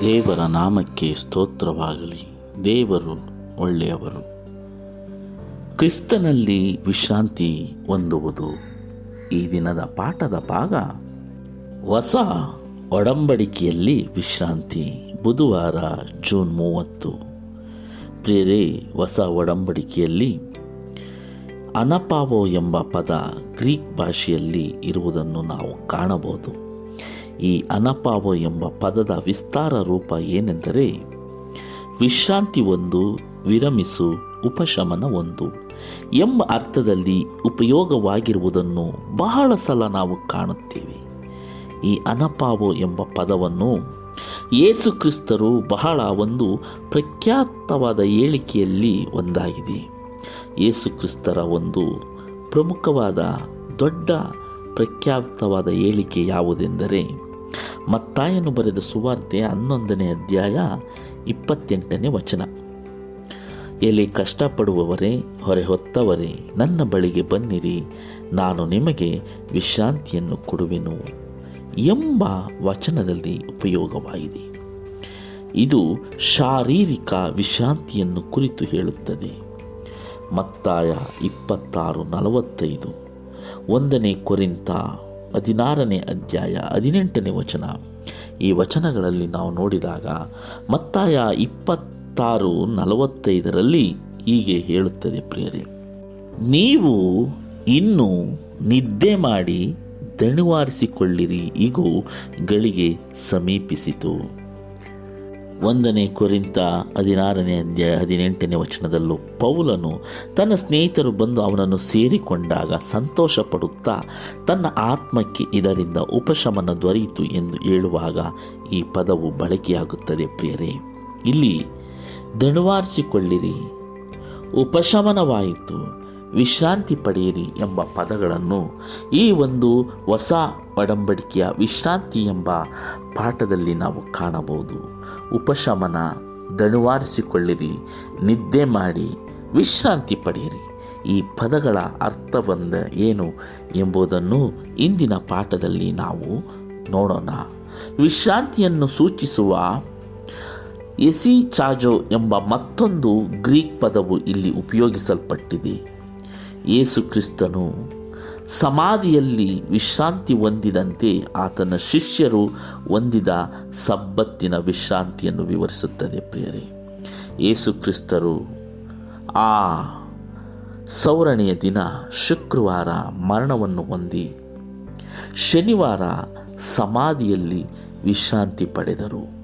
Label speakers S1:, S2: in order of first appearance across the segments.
S1: ದೇವರ ನಾಮಕ್ಕೆ ಸ್ತೋತ್ರವಾಗಲಿ. ದೇವರು ಒಳ್ಳೆಯವರು. ಕ್ರಿಸ್ತನಲ್ಲಿ ವಿಶ್ರಾಂತಿ ಹೊಂದುವುದು ಈ ದಿನದ ಪಾಠದ ಭಾಗ. ಹೊಸ ಒಡಂಬಡಿಕೆಯಲ್ಲಿ ವಿಶ್ರಾಂತಿ, ಬುಧವಾರ ಜೂನ್ ಮೂವತ್ತು. ಪ್ರಿಯರೇ, ಹೊಸ ಒಡಂಬಡಿಕೆಯಲ್ಲಿ ಅನಪಾವೋ ಎಂಬ ಪದ ಗ್ರೀಕ್ ಭಾಷೆಯಲ್ಲಿ ಇರುವುದನ್ನು ನಾವು ಕಾಣಬಹುದು. ಈ ಅನಪಾವೋ ಎಂಬ ಪದದ ವಿಸ್ತಾರ ರೂಪ ಏನೆಂದರೆ ವಿಶ್ರಾಂತಿ ಒಂದು ವಿರಮಿಸು ಉಪಶಮನ ಒಂದು ಎಂಬ ಅರ್ಥದಲ್ಲಿ ಉಪಯೋಗವಾಗಿರುವುದನ್ನು ಬಹಳ ಸಲ ನಾವು ಕಾಣುತ್ತೇವೆ. ಈ ಅನಪಾವೋ ಎಂಬ ಪದವನ್ನು ಯೇಸು ಕ್ರಿಸ್ತರು ಬಹಳ ಒಂದು ಪ್ರಖ್ಯಾತವಾದ ಹೇಳಿಕೆಯಲ್ಲಿ ಒಂದಾಗಿದೆ. ಯೇಸು ಕ್ರಿಸ್ತರ ಒಂದು ಪ್ರಮುಖವಾದ, ದೊಡ್ಡ, ಪ್ರಖ್ಯಾತವಾದ ಹೇಳಿಕೆ ಯಾವುದೆಂದರೆ, ಮತ್ತಾಯನು ಬರೆದ ಸುವಾರ್ತೆ ಹನ್ನೊಂದನೇ ಅಧ್ಯಾಯ ಇಪ್ಪತ್ತೆಂಟನೇ ವಚನ. ಎಲ್ಲಿ ಕಷ್ಟಪಡುವವರೇ, ಹೊರೆ ಹೊತ್ತವರೇ, ನನ್ನ ಬಳಿಗೆ ಬನ್ನಿರಿ, ನಾನು ನಿಮಗೆ ವಿಶ್ರಾಂತಿಯನ್ನು ಕೊಡುವೆನು ಎಂಬ ವಚನದಲ್ಲಿ ಉಪಯೋಗವಾಗಿದೆ ಇದು ಶಾರೀರಿಕ ವಿಶ್ರಾಂತಿಯನ್ನು ಕುರಿತು ಹೇಳುತ್ತದೆ. ಮತ್ತಾಯ ಇಪ್ಪತ್ತಾರು ನಲವತ್ತೈದು. ಒಂದನೇ ಕೊರಿಂತ ಹದಿನಾರನೇ ಅಧ್ಯಾಯ ಹದಿನೆಂಟನೇ ವಚನ. ಈ ವಚನಗಳಲ್ಲಿ ನಾವು ನೋಡಿದಾಗ ಮತ್ತಾಯ ಇಪ್ಪತ್ತಾರು ನಲವತ್ತೈದರಲ್ಲಿ ಹೀಗೆ ಹೇಳುತ್ತದೆ ಪ್ರಿಯರೇ, ನೀವು ಇನ್ನು ನಿದ್ದೆ ಮಾಡಿ ದಣಿವಾರಿಸಿಕೊಳ್ಳಿರಿ, ಇಗೋ, ಗಳಿಗೆ ಸಮೀಪಿಸಿತು. ಒಂದನೇ ಕುರಿತ ಹದಿನಾರನೇ ಅಧ್ಯಾಯ ಹದಿನೆಂಟನೇ ವಚನದಲ್ಲೂ ಪೌಲನು ತನ್ನ ಸ್ನೇಹಿತರು ಬಂದು ಅವನನ್ನು ಸೇರಿಕೊಂಡಾಗ ಸಂತೋಷ ಪಡುತ್ತಾ ತನ್ನ ಆತ್ಮಕ್ಕೆ ಇದರಿಂದ ಉಪಶಮನ ದೊರೆಯಿತು ಎಂದು ಹೇಳುವಾಗ ಈ ಪದವು ಬಳಕೆಯಾಗುತ್ತದೆ ಪ್ರಿಯರೇ. ಇಲ್ಲಿ ದಣುವಾರಿಸಿಕೊಳ್ಳಿರಿ, ಉಪಶಮನವಾಯಿತು, ವಿಶ್ರಾಂತಿ ಪಡೆಯಿರಿ ಎಂಬ ಪದಗಳನ್ನು ಈ ಒಂದು ಹೊಸ ಒಡಂಬಡಿಕೆಯ ವಿಶ್ರಾಂತಿ ಎಂಬ ಪಾಠದಲ್ಲಿ ನಾವು ಕಾಣಬಹುದು. ಉಪಶಮನ ದಣುವಾರಿಸಿಕೊಳ್ಳಿರಿ, ನಿದ್ದೆ ಮಾಡಿ ವಿಶ್ರಾಂತಿ ಪಡೆಯಿರಿ. ಈ ಪದಗಳ ಅರ್ಥವಂದ ಏನು ಎಂಬುದನ್ನು ಇಂದಿನ ಪಾಠದಲ್ಲಿ ನಾವು ನೋಡೋಣ. ವಿಶ್ರಾಂತಿಯನ್ನು ಸೂಚಿಸುವ ಎಸಿ ಚಾಜೋ ಎಂಬ ಮತ್ತೊಂದು ಗ್ರೀಕ್ ಪದವು ಇಲ್ಲಿ ಉಪಯೋಗಿಸಲ್ಪಟ್ಟಿದೆ. ಯೇಸು ಕ್ರಿಸ್ತನು ಸಮಾಧಿಯಲ್ಲಿ ವಿಶ್ರಾಂತಿ ಹೊಂದಿದಂತೆ ಆತನ ಶಿಷ್ಯರು ಹೊಂದಿದ ಸಬ್ಬತ್ತಿನ ವಿಶ್ರಾಂತಿಯನ್ನು ವಿವರಿಸುತ್ತದೆ ಪ್ರಿಯರೇ. ಯೇಸು ಕ್ರಿಸ್ತರು ಆ ಸೌರಣೆಯ ದಿನ ಶುಕ್ರವಾರ ಮರಣವನ್ನು ಹೊಂದಿ ಶನಿವಾರ ಸಮಾಧಿಯಲ್ಲಿ ವಿಶ್ರಾಂತಿ ಪಡೆದರು.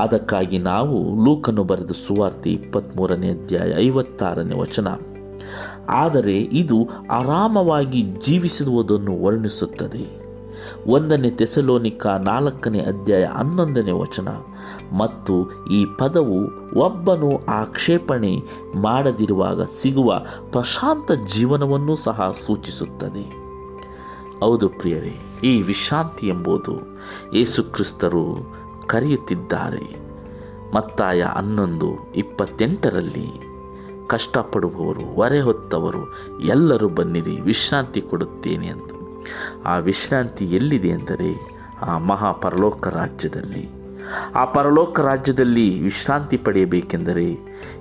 S1: ಅದಕ್ಕಾಗಿ ನಾವು ಲೂಕನ್ನು ಬರೆದ ಸುವಾರ್ತೆ ಇಪ್ಪತ್ತ್ಮೂರನೇ ಅಧ್ಯಾಯ ಐವತ್ತಾರನೇ ವಚನ ಆದರೆ ಇದು ಆರಾಮವಾಗಿ ಜೀವಿಸಿರುವುದನ್ನು ವರ್ಣಿಸುತ್ತದೆ. ಒಂದನೇ ತೆಸಲೋನಿಕ ನಾಲ್ಕನೇ ಅಧ್ಯಾಯ ಹನ್ನೊಂದನೇ ವಚನ. ಮತ್ತು ಈ ಪದವು ಒಬ್ಬನು ಆಕ್ಷೇಪಣೆ ಮಾಡದಿರುವಾಗ ಸಿಗುವ ಪ್ರಶಾಂತ ಜೀವನವನ್ನು ಸಹ ಸೂಚಿಸುತ್ತದೆ. ಹೌದು ಪ್ರಿಯರೇ, ಈ ವಿಶ್ರಾಂತಿ ಎಂಬುದು ಯೇಸುಕ್ರಿಸ್ತರು ಕರೆಯುತ್ತಿದ್ದಾರೆ. ಮತ್ತಾಯ ಹನ್ನೊಂದು ಇಪ್ಪತ್ತೆಂಟರಲ್ಲಿ ಕಷ್ಟಪಡುವವರು ಹೊರೆ ಹೊತ್ತವರು, ಎಲ್ಲರೂ ಬನ್ನಿರಿ, ವಿಶ್ರಾಂತಿ ಕೊಡುತ್ತೇನೆ ಅಂತ. ಆ ವಿಶ್ರಾಂತಿ ಎಲ್ಲಿದೆ ಎಂದರೆ ಆ ಮಹಾ ಪರಲೋಕ ರಾಜ್ಯದಲ್ಲಿ. ಆ ಪರಲೋಕ ರಾಜ್ಯದಲ್ಲಿ ವಿಶ್ರಾಂತಿ ಪಡೆಯಬೇಕೆಂದರೆ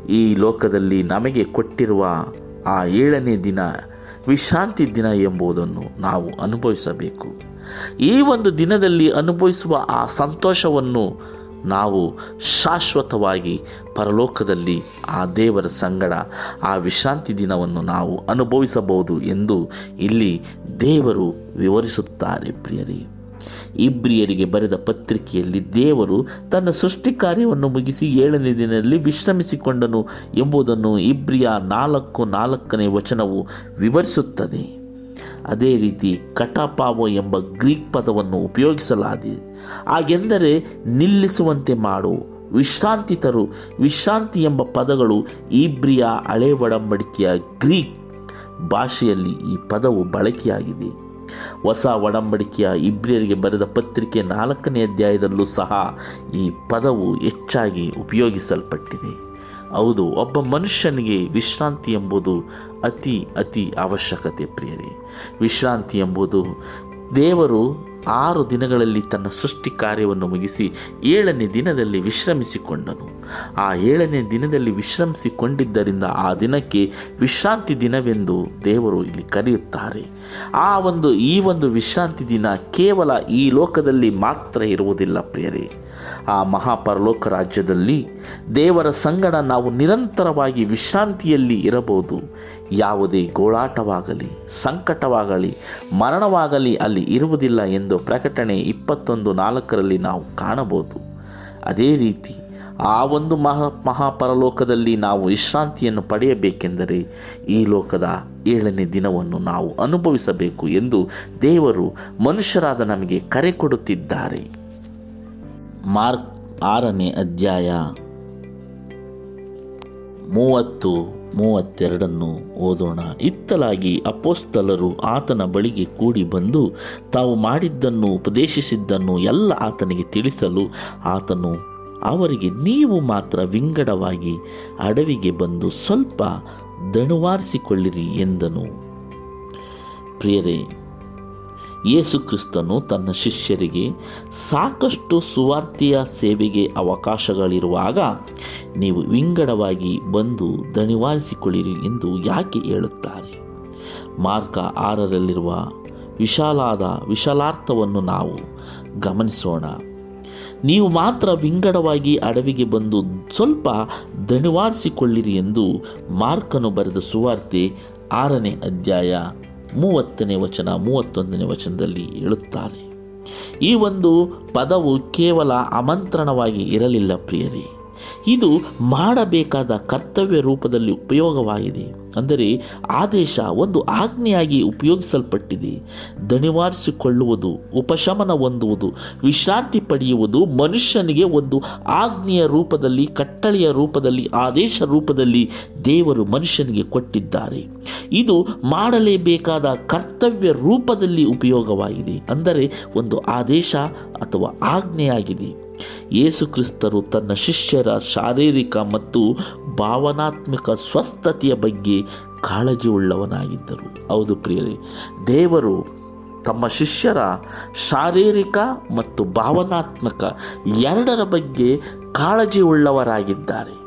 S1: ಈ ಲೋಕದಲ್ಲಿ ನಮಗೆ ಕೊಟ್ಟಿರುವ ಆ ಏಳನೇ ದಿನ, ವಿಶ್ರಾಂತಿ ದಿನ ಎಂಬುದನ್ನು ನಾವು ಅನುಭವಿಸಬೇಕು. ಈ ಒಂದು ದಿನದಲ್ಲಿ ಅನುಭವಿಸುವ ಆ ಸಂತೋಷವನ್ನು ನಾವು ಶಾಶ್ವತವಾಗಿ ಪರಲೋಕದಲ್ಲಿ ಆ ದೇವರ ಸಂಗಡ, ಆ ವಿಶ್ರಾಂತಿ ದಿನವನ್ನು ನಾವು ಅನುಭವಿಸಬಹುದು ಎಂದು ಇಲ್ಲಿ ದೇವರು ವಿವರಿಸುತ್ತಾರೆ ಪ್ರಿಯರೇ. ಇಬ್ರಿಯರಿಗೆ ಬರೆದ ಪತ್ರಿಕೆಯಲ್ಲಿ ದೇವರು ತನ್ನ ಸೃಷ್ಟಿ ಕಾರ್ಯವನ್ನು ಮುಗಿಸಿ ಏಳನೇ ದಿನದಲ್ಲಿ ವಿಶ್ರಮಿಸಿಕೊಂಡನು ಎಂಬುದನ್ನು ಇಬ್ರಿಯ ನಾಲ್ಕು ನಾಲ್ಕನೇ ವಚನವು ವಿವರಿಸುತ್ತದೆ. ಅದೇ ರೀತಿ ಕಟಪಾವೋ ಎಂಬ ಗ್ರೀಕ್ ಪದವನ್ನು ಉಪಯೋಗಿಸಲಾಗಿದೆ ಹಾಗೆಂದರೆ ನಿಲ್ಲಿಸುವಂತೆ ಮಾಡು. ವಿಶ್ರಾಂತಿ ತರು ವಿಶ್ರಾಂತಿ ಎಂಬ ಪದಗಳು ಈಬ್ರಿಯ ಹಳೆ ಒಡಂಬಡಿಕೆಯ ಗ್ರೀಕ್ ಭಾಷೆಯಲ್ಲಿ ಈ ಪದವು ಬಳಕೆಯಾಗಿದೆ. ಹೊಸ ಒಡಂಬಡಿಕೆಯ ಇಬ್ರಿಯರಿಗೆ ಬರೆದ ಪತ್ರಿಕೆ ನಾಲ್ಕನೇ ಅಧ್ಯಾಯದಲ್ಲೂ ಸಹ ಈ ಪದವು ಹೆಚ್ಚಾಗಿ ಉಪಯೋಗಿಸಲ್ಪಟ್ಟಿದೆ. ಹೌದು, ಒಬ್ಬ ಮನುಷ್ಯನಿಗೆ ವಿಶ್ರಾಂತಿ ಎಂಬುದು ಅತಿ ಅತಿ ಅವಶ್ಯಕತೆ ಪ್ರಿಯರೇ. ವಿಶ್ರಾಂತಿ ಎಂಬುದು ದೇವರು ಆರು ದಿನಗಳಲ್ಲಿ ತನ್ನ ಸೃಷ್ಟಿ ಕಾರ್ಯವನ್ನು ಮುಗಿಸಿ ಏಳನೇ ದಿನದಲ್ಲಿ ವಿಶ್ರಮಿಸಿಕೊಂಡನು. ಆ ಏಳನೇ ದಿನದಲ್ಲಿ ವಿಶ್ರಮಿಸಿಕೊಂಡಿದ್ದರಿಂದ ಆ ದಿನಕ್ಕೆ ವಿಶ್ರಾಂತಿ ದಿನವೆಂದು ದೇವರು ಇಲ್ಲಿ ಕರೆಯುತ್ತಾರೆ. ಆ ಒಂದು, ಈ ಒಂದು ವಿಶ್ರಾಂತಿ ದಿನ ಕೇವಲ ಈ ಲೋಕದಲ್ಲಿ ಮಾತ್ರ ಇರುವುದಿಲ್ಲ ಪ್ರಿಯರೇ. ಆ ಮಹಾಪರಲೋಕ ರಾಜ್ಯದಲ್ಲಿ ದೇವರ ಸಂಗಡ ನಾವು ನಿರಂತರವಾಗಿ ವಿಶ್ರಾಂತಿಯಲ್ಲಿ ಇರಬಹುದು. ಯಾವುದೇ ಗೋಳಾಟವಾಗಲಿ, ಸಂಕಟವಾಗಲಿ, ಮರಣವಾಗಲಿ ಅಲ್ಲಿ ಇರುವುದಿಲ್ಲ ಎಂದು ಪ್ರಕಟಣೆ ಇಪ್ಪತ್ತೊಂದು ನಾಲ್ಕರಲ್ಲಿ ನಾವು ಕಾಣಬಹುದು. ಅದೇ ರೀತಿ ಆ ಒಂದು ಮಹಾ, ಮಹಾಪರಲೋಕದಲ್ಲಿ ನಾವು ವಿಶ್ರಾಂತಿಯನ್ನು ಪಡೆಯಬೇಕೆಂದರೆ ಈ ಲೋಕದ ಏಳನೇ ದಿನವನ್ನು ನಾವು ಅನುಭವಿಸಬೇಕು ಎಂದು ದೇವರು ಮನುಷ್ಯರಾದ ನಮಗೆ ಕರೆ ಕೊಡುತ್ತಿದ್ದಾರೆ. ಮಾರ್ಕ್ ಆರನೇ ಅಧ್ಯಾಯ ಮೂವತ್ತು ಮೂವತ್ತೆರಡನ್ನು ಓದೋಣ. ಇತ್ತಲಾಗಿ ಅಪೋಸ್ತಲರು ಆತನ ಬಳಿಗೆ ಕೂಡಿ ಬಂದು ತಾವು ಮಾಡಿದ್ದನ್ನು ಉಪದೇಶಿಸಿದ್ದನ್ನು ಎಲ್ಲ ಆತನಿಗೆ ತಿಳಿಸಲು ಆತನು ಅವರಿಗೆ, ನೀವು ಮಾತ್ರ ವಿಂಗಡವಾಗಿ ಅಡವಿಗೆ ಬಂದು ಸ್ವಲ್ಪ ದಣುವಾರಿಸಿಕೊಳ್ಳಿರಿ ಎಂದನು. ಪ್ರಿಯರೇ ಯೇಸು ಕ್ರಿಸ್ತನು ತನ್ನ ಶಿಷ್ಯರಿಗೆ ಸಾಕಷ್ಟು ಸುವಾರ್ತೆಯ ಸೇವೆಗೆ ಅವಕಾಶಗಳಿರುವಾಗ ನೀವು ವಿಂಗಡವಾಗಿ ಬಂದು ದಣಿವಾರಿಸಿಕೊಳ್ಳಿರಿ ಎಂದು ಯಾಕೆ ಹೇಳುತ್ತಾರೆ? ಮಾರ್ಗ ಆರರಲ್ಲಿರುವ ವಿಶಾಲಾದ ವಿಶಾಲಾರ್ಥವನ್ನು ನಾವು ಗಮನಿಸೋಣ. ನೀವು ಮಾತ್ರ ವಿಂಗಡವಾಗಿ ಅಡವಿಗೆ ಬಂದು ಸ್ವಲ್ಪ ದಣಿವಾರಿಸಿಕೊಳ್ಳಿರಿ ಎಂದು ಮಾರ್ಕನು ಬರೆದ ಸುವಾರ್ತೆ ಆರನೇ ಅಧ್ಯಾಯ ಮೂವತ್ತನೇ ವಚನ ಮೂವತ್ತೊಂದನೇ ವಚನದಲ್ಲಿ ಹೇಳುತ್ತಾರೆ ಈ ಒಂದು ಪದವು ಕೇವಲ ಆಮಂತ್ರಣವಾಗಿ ಇರಲಿಲ್ಲ ಪ್ರಿಯರೇ. ಇದು ಮಾಡಬೇಕಾದ ಕರ್ತವ್ಯ ರೂಪದಲ್ಲಿ ಉಪಯೋಗವಾಗಿದೆ. ಅಂದರೆ ಆದೇಶ ಒಂದು ಆಜ್ಞೆಯಾಗಿ ಉಪಯೋಗಿಸಲ್ಪಟ್ಟಿದೆ. ದಣಿವಾರಿಸಿಕೊಳ್ಳುವುದು, ಉಪಶಮನ ಹೊಂದುವುದು, ವಿಶ್ರಾಂತಿ ಪಡೆಯುವುದು ಮನುಷ್ಯನಿಗೆ ಒಂದು ಆಜ್ಞೆಯ ರೂಪದಲ್ಲಿ, ಕಟ್ಟಳೆಯ ರೂಪದಲ್ಲಿ, ಆದೇಶ ರೂಪದಲ್ಲಿ ದೇವರು ಮನುಷ್ಯನಿಗೆ ಕೊಟ್ಟಿದ್ದಾರೆ. ಇದು ಮಾಡಲೇಬೇಕಾದ ಕರ್ತವ್ಯ ರೂಪದಲ್ಲಿ ಉಪಯೋಗವಾಗಿದೆ. ಅಂದರೆ ಒಂದು ಆದೇಶ ಅಥವಾ ಆಜ್ಞೆಯಾಗಿದೆ. ಯೇಸು ಕ್ರಿಸ್ತರು ತನ್ನ ಶಿಷ್ಯರ ಶಾರೀರಿಕ ಮತ್ತು ಭಾವನಾತ್ಮಕ ಸ್ವಸ್ಥತೆಯ ಬಗ್ಗೆ ಕಾಳಜಿ ಉಳ್ಳವನಾಗಿದ್ದರು ಹೌದು ಪ್ರಿಯರೇ, ದೇವರು ತಮ್ಮ ಶಿಷ್ಯರ ಶಾರೀರಿಕ ಮತ್ತು ಭಾವನಾತ್ಮಕ ಎರಡರ ಬಗ್ಗೆ ಕಾಳಜಿ ಉಳ್ಳವರಾಗಿದ್ದಾರೆ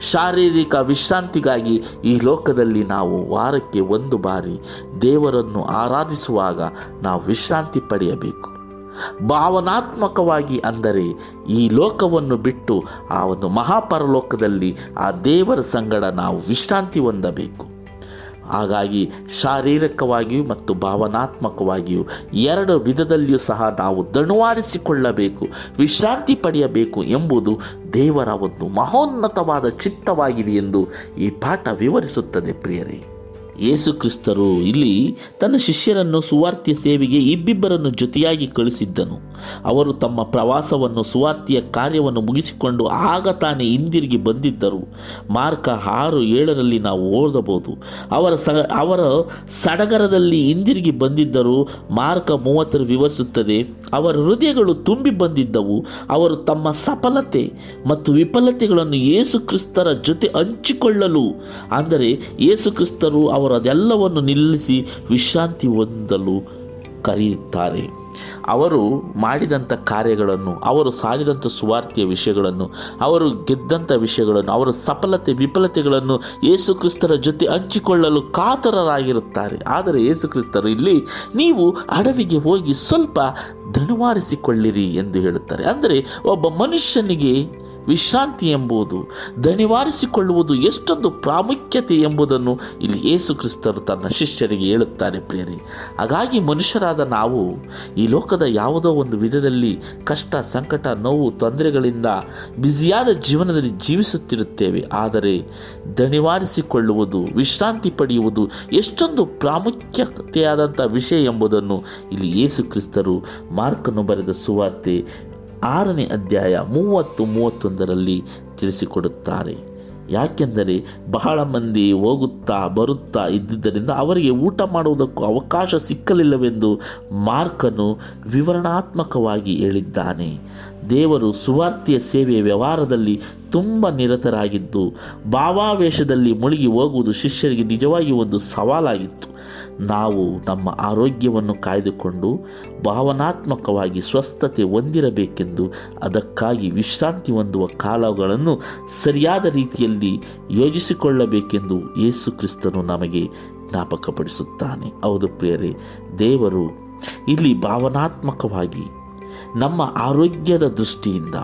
S1: ಶಾರೀರಿಕ ವಿಶ್ರಾಂತಿಗಾಗಿ ಈ ಲೋಕದಲ್ಲಿ ನಾವು ವಾರಕ್ಕೆ ಒಂದು ಬಾರಿ ದೇವರನ್ನು ಆರಾಧಿಸುವಾಗ ನಾವು ವಿಶ್ರಾಂತಿ ಪಡೆಯಬೇಕು. ಭಾವನಾತ್ಮಕವಾಗಿ ಅಂದರೆ ಈ ಲೋಕವನ್ನು ಬಿಟ್ಟು ಆ ಒಂದು ಮಹಾಪರಲೋಕದಲ್ಲಿ ಆ ದೇವರ ಸಂಗಡ ನಾವು ವಿಶ್ರಾಂತಿ ಹೊಂದಬೇಕು. ಹಾಗಾಗಿ ಶಾರೀರಿಕವಾಗಿಯೂ ಮತ್ತು ಭಾವನಾತ್ಮಕವಾಗಿಯೂ ಎರಡು ವಿಧದಲ್ಲಿಯೂ ಸಹ ನಾವು ದಣುವಾರಿಸಿಕೊಳ್ಳಬೇಕು, ವಿಶ್ರಾಂತಿ ಪಡೆಯಬೇಕು ಎಂಬುದು ದೇವರ ಒಂದು ಮಹೋನ್ನತವಾದ ಚಿತ್ತವಾಗಿದೆ ಎಂದು ಈ ಪಾಠ ವಿವರಿಸುತ್ತದೆ ಪ್ರಿಯರೇ. ಯೇಸು ಕ್ರಿಸ್ತರು ಇಲ್ಲಿ ತನ್ನ ಶಿಷ್ಯರನ್ನು ಸುವಾರ್ತಿಯ ಸೇವೆಗೆ ಇಬ್ಬಿಬ್ಬರನ್ನು ಜೊತೆಯಾಗಿ ಕಳಿಸಿದ್ದನು ಅವರು ತಮ್ಮ ಪ್ರವಾಸವನ್ನು, ಸುವಾರ್ತಿಯ ಕಾರ್ಯವನ್ನು ಮುಗಿಸಿಕೊಂಡು ಆಗ ತಾನೇ ಹಿಂದಿರುಗಿ ಬಂದಿದ್ದರು. ಮಾರ್ಕ ಆರು ಏಳರಲ್ಲಿ ನಾವು ಓದಬಹುದು. ಅವರ ಸ, ಅವರ ಸಡಗರದಲ್ಲಿ ಹಿಂದಿರುಗಿ ಬಂದಿದ್ದರು. ಮಾರ್ಕ ಮೂವತ್ತರ ವಿವರಿಸುತ್ತದೆ, ಅವರ ಹೃದಯಗಳು ತುಂಬಿ ಬಂದಿದ್ದವು. ಅವರು ತಮ್ಮ ಸಫಲತೆ ಮತ್ತು ವಿಫಲತೆಗಳನ್ನು ಯೇಸು ಕ್ರಿಸ್ತರ ಜೊತೆ ಹಂಚಿಕೊಳ್ಳಲು, ಅಂದರೆ ಯೇಸು ಕ್ರಿಸ್ತರು ಅವರು ಅದೆಲ್ಲವನ್ನು ನಿಲ್ಲಿಸಿ ವಿಶ್ರಾಂತಿ ಹೊಂದಲು ಕರೆಯುತ್ತಾರೆ. ಅವರು ಮಾಡಿದಂಥ ಕಾರ್ಯಗಳನ್ನು, ಅವರು ಸಾರಿದಂಥ ಸುವಾರ್ತೆಯ ವಿಷಯಗಳನ್ನು, ಅವರು ಗೆದ್ದಂಥ ವಿಷಯಗಳನ್ನು, ಅವರ ಸಫಲತೆ, ವಿಫಲತೆಗಳನ್ನು ಯೇಸುಕ್ರಿಸ್ತರ ಜೊತೆ ಹಂಚಿಕೊಳ್ಳಲು ಕಾತರರಾಗಿರುತ್ತಾರೆ. ಆದರೆ ಯೇಸುಕ್ರಿಸ್ತರು ಇಲ್ಲಿ, ನೀವು ಅಡವಿಗೆ ಹೋಗಿ ಸ್ವಲ್ಪ ದಣಿವಾರಿಸಿಕೊಳ್ಳಿರಿ ಎಂದು ಹೇಳುತ್ತಾರೆ. ಅಂದರೆ ಒಬ್ಬ ಮನುಷ್ಯನಿಗೆ ವಿಶ್ರಾಂತಿ ಎಂಬುದು ದಣಿವಾರಿಸಿಕೊಳ್ಳುವುದು ಎಷ್ಟೊಂದು ಪ್ರಾಮುಖ್ಯತೆ ಎಂಬುದನ್ನು ಇಲ್ಲಿ ಯೇಸು ಕ್ರಿಸ್ತರು ತನ್ನ ಶಿಷ್ಯರಿಗೆ ಹೇಳುತ್ತಾರೆ ಪ್ರಿಯರಿ. ಹಾಗಾಗಿ ಮನುಷ್ಯರಾದ ನಾವು ಈ ಲೋಕದ ಯಾವುದೋ ಒಂದು ವಿಧದಲ್ಲಿ ಕಷ್ಟ, ಸಂಕಟ, ನೋವು, ತೊಂದರೆಗಳಿಂದ ಬ್ಯುಸಿಯಾದ ಜೀವನದಲ್ಲಿ ಜೀವಿಸುತ್ತಿರುತ್ತೇವೆ. ಆದರೆ ದಣಿವಾರಿಸಿಕೊಳ್ಳುವುದು, ವಿಶ್ರಾಂತಿ ಪಡೆಯುವುದು ಎಷ್ಟೊಂದು ಪ್ರಾಮುಖ್ಯತೆಯಾದಂಥ ವಿಷಯ ಎಂಬುದನ್ನು ಇಲ್ಲಿ ಯೇಸು ಕ್ರಿಸ್ತರು ಮಾರ್ಕನ್ನು ಬರೆದ ಸುವಾರ್ತೆ ಆರನೇ ಅಧ್ಯಾಯ ಮೂವತ್ತು ಮೂವತ್ತೊಂದರಲ್ಲಿ ತಿಳಿಸಿಕೊಡುತ್ತಾರೆ. ಯಾಕೆಂದರೆ ಬಹಳ ಮಂದಿ ಹೋಗುತ್ತಾ ಬರುತ್ತಾ ಇದ್ದಿದ್ದರಿಂದ ಅವರಿಗೆ ಊಟ ಮಾಡುವುದಕ್ಕೂ ಅವಕಾಶ ಸಿಕ್ಕಲಿಲ್ಲವೆಂದು ಮಾರ್ಕನು ವಿವರಣಾತ್ಮಕವಾಗಿ ಹೇಳಿದ್ದಾನೆ. ದೇವರು ಸುವಾರ್ತೆಯ ಸೇವೆಯ ವ್ಯವಹಾರದಲ್ಲಿ ತುಂಬ ನಿರತರಾಗಿದ್ದು, ಭಾವಾವೇಶದಲ್ಲಿ ಮುಳುಗಿ ಹೋಗುವುದು ಶಿಷ್ಯರಿಗೆ ನಿಜವಾಗಿ ಒಂದು ಸವಾಲಾಗಿತ್ತು. ನಾವು ನಮ್ಮ ಆರೋಗ್ಯವನ್ನು ಕಾಯ್ದುಕೊಂಡು ಭಾವನಾತ್ಮಕವಾಗಿ ಸ್ವಸ್ಥತೆ ಹೊಂದಿರಬೇಕೆಂದು ಅದಕ್ಕಾಗಿ ವಿಶ್ರಾಂತಿ ಹೊಂದುವ ಕಾಲಗಳನ್ನು ಸರಿಯಾದ ರೀತಿಯಲ್ಲಿ ಯೋಜಿಸಿಕೊಳ್ಳಬೇಕೆಂದು ಯೇಸು ಕ್ರಿಸ್ತನು ನಮಗೆ ಜ್ಞಾಪಕಪಡಿಸುತ್ತಾನೆ. ಹೌದು ಪ್ರಿಯರೇ, ದೇವರು ಇಲ್ಲಿ ಭಾವನಾತ್ಮಕವಾಗಿ ನಮ್ಮ ಆರೋಗ್ಯದ ದೃಷ್ಟಿಯಿಂದ.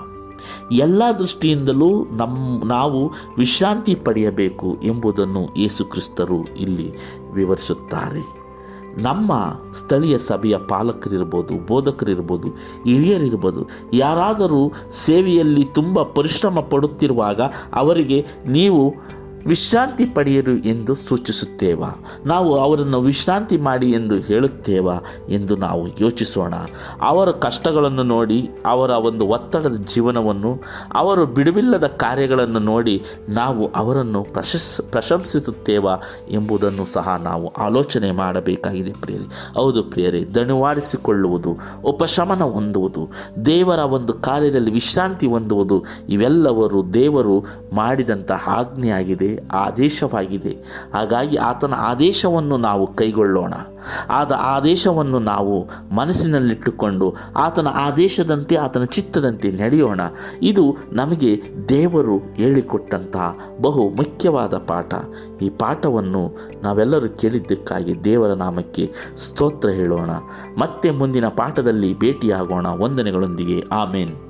S1: ಎಲ್ಲ ದೃಷ್ಟಿಯಿಂದಲೂ ನಮ್ಮ ನಾವು ವಿಶ್ರಾಂತಿ ಪಡೆಯಬೇಕು ಎಂಬುದನ್ನು ಯೇಸು ಕ್ರಿಸ್ತರು ಇಲ್ಲಿ ವಿವರಿಸುತ್ತಾರೆ. ನಮ್ಮ ಸ್ಥಳೀಯ ಸಭೆಯ ಪಾಲಕರಿರ್ಬೋದು, ಬೋಧಕರಿರ್ಬೋದು, ಹಿರಿಯರಿರ್ಬೋದು, ಯಾರಾದರೂ ಸೇವೆಯಲ್ಲಿ ತುಂಬ ಪರಿಶ್ರಮ ಪಡುತ್ತಿರುವಾಗ ಅವರಿಗೆ ನೀವು ವಿಶ್ರಾಂತಿ ಪಡೆಯಿರು ಎಂದು ಸೂಚಿಸುತ್ತೇವಾ? ನಾವು ಅವರನ್ನು ವಿಶ್ರಾಂತಿ ಮಾಡಿ ಎಂದು ಹೇಳುತ್ತೇವಾ ಎಂದು ನಾವು ಯೋಚಿಸೋಣ. ಅವರ ಕಷ್ಟಗಳನ್ನು ನೋಡಿ, ಅವರ ಒಂದು ಒತ್ತಡದ ಜೀವನವನ್ನು, ಅವರು ಬಿಡುವಿಲ್ಲದ ಕಾರ್ಯಗಳನ್ನು ನೋಡಿ ನಾವು ಅವರನ್ನು ಪ್ರಶಸ್, ಪ್ರಶಂಸಿಸುತ್ತೇವಾ ಎಂಬುದನ್ನು ಸಹ ನಾವು ಆಲೋಚನೆ ಮಾಡಬೇಕಾಗಿದೆ ಪ್ರಿಯರಿ. ಹೌದು ಪ್ರಿಯರಿ ದಣಿವಾರಿಸಿಕೊಳ್ಳುವುದು ಉಪಶಮನ ಹೊಂದುವುದು, ದೇವರ ಒಂದು ಕಾರ್ಯದಲ್ಲಿ ವಿಶ್ರಾಂತಿ ಹೊಂದುವುದು, ಇವೆಲ್ಲವರು ದೇವರು ಮಾಡಿದಂಥ ಆಜ್ಞೆಯಾಗಿದೆ. ಆದೇಶವಾಗಿದೆ. ಹಾಗಾಗಿ ಆತನ ಆದೇಶವನ್ನು ನಾವು ಕೈಗೊಳ್ಳೋಣ. ಆದ ಆದೇಶವನ್ನು ನಾವು ಮನಸ್ಸಿನಲ್ಲಿಟ್ಟುಕೊಂಡು ಆತನ ಆದೇಶದಂತೆ ಆತನ ಚಿತ್ತದಂತೆ ನಡೆಯೋಣ. ಇದು ನಮಗೆ ದೇವರು ಹೇಳಿಕೊಟ್ಟಂತಹ ಬಹು ಮುಖ್ಯವಾದ ಪಾಠ. ಈ ಪಾಠವನ್ನು ನಾವೆಲ್ಲರೂ ಕೇಳಿದ್ದಕ್ಕಾಗಿ ದೇವರ ನಾಮಕ್ಕೆ ಸ್ತೋತ್ರ ಹೇಳೋಣ. ಮತ್ತೆ ಮುಂದಿನ ಪಾಠದಲ್ಲಿ ಭೇಟಿಯಾಗೋಣ. ವಂದನೆಗಳೊಂದಿಗೆ. ಆಮೇನ್.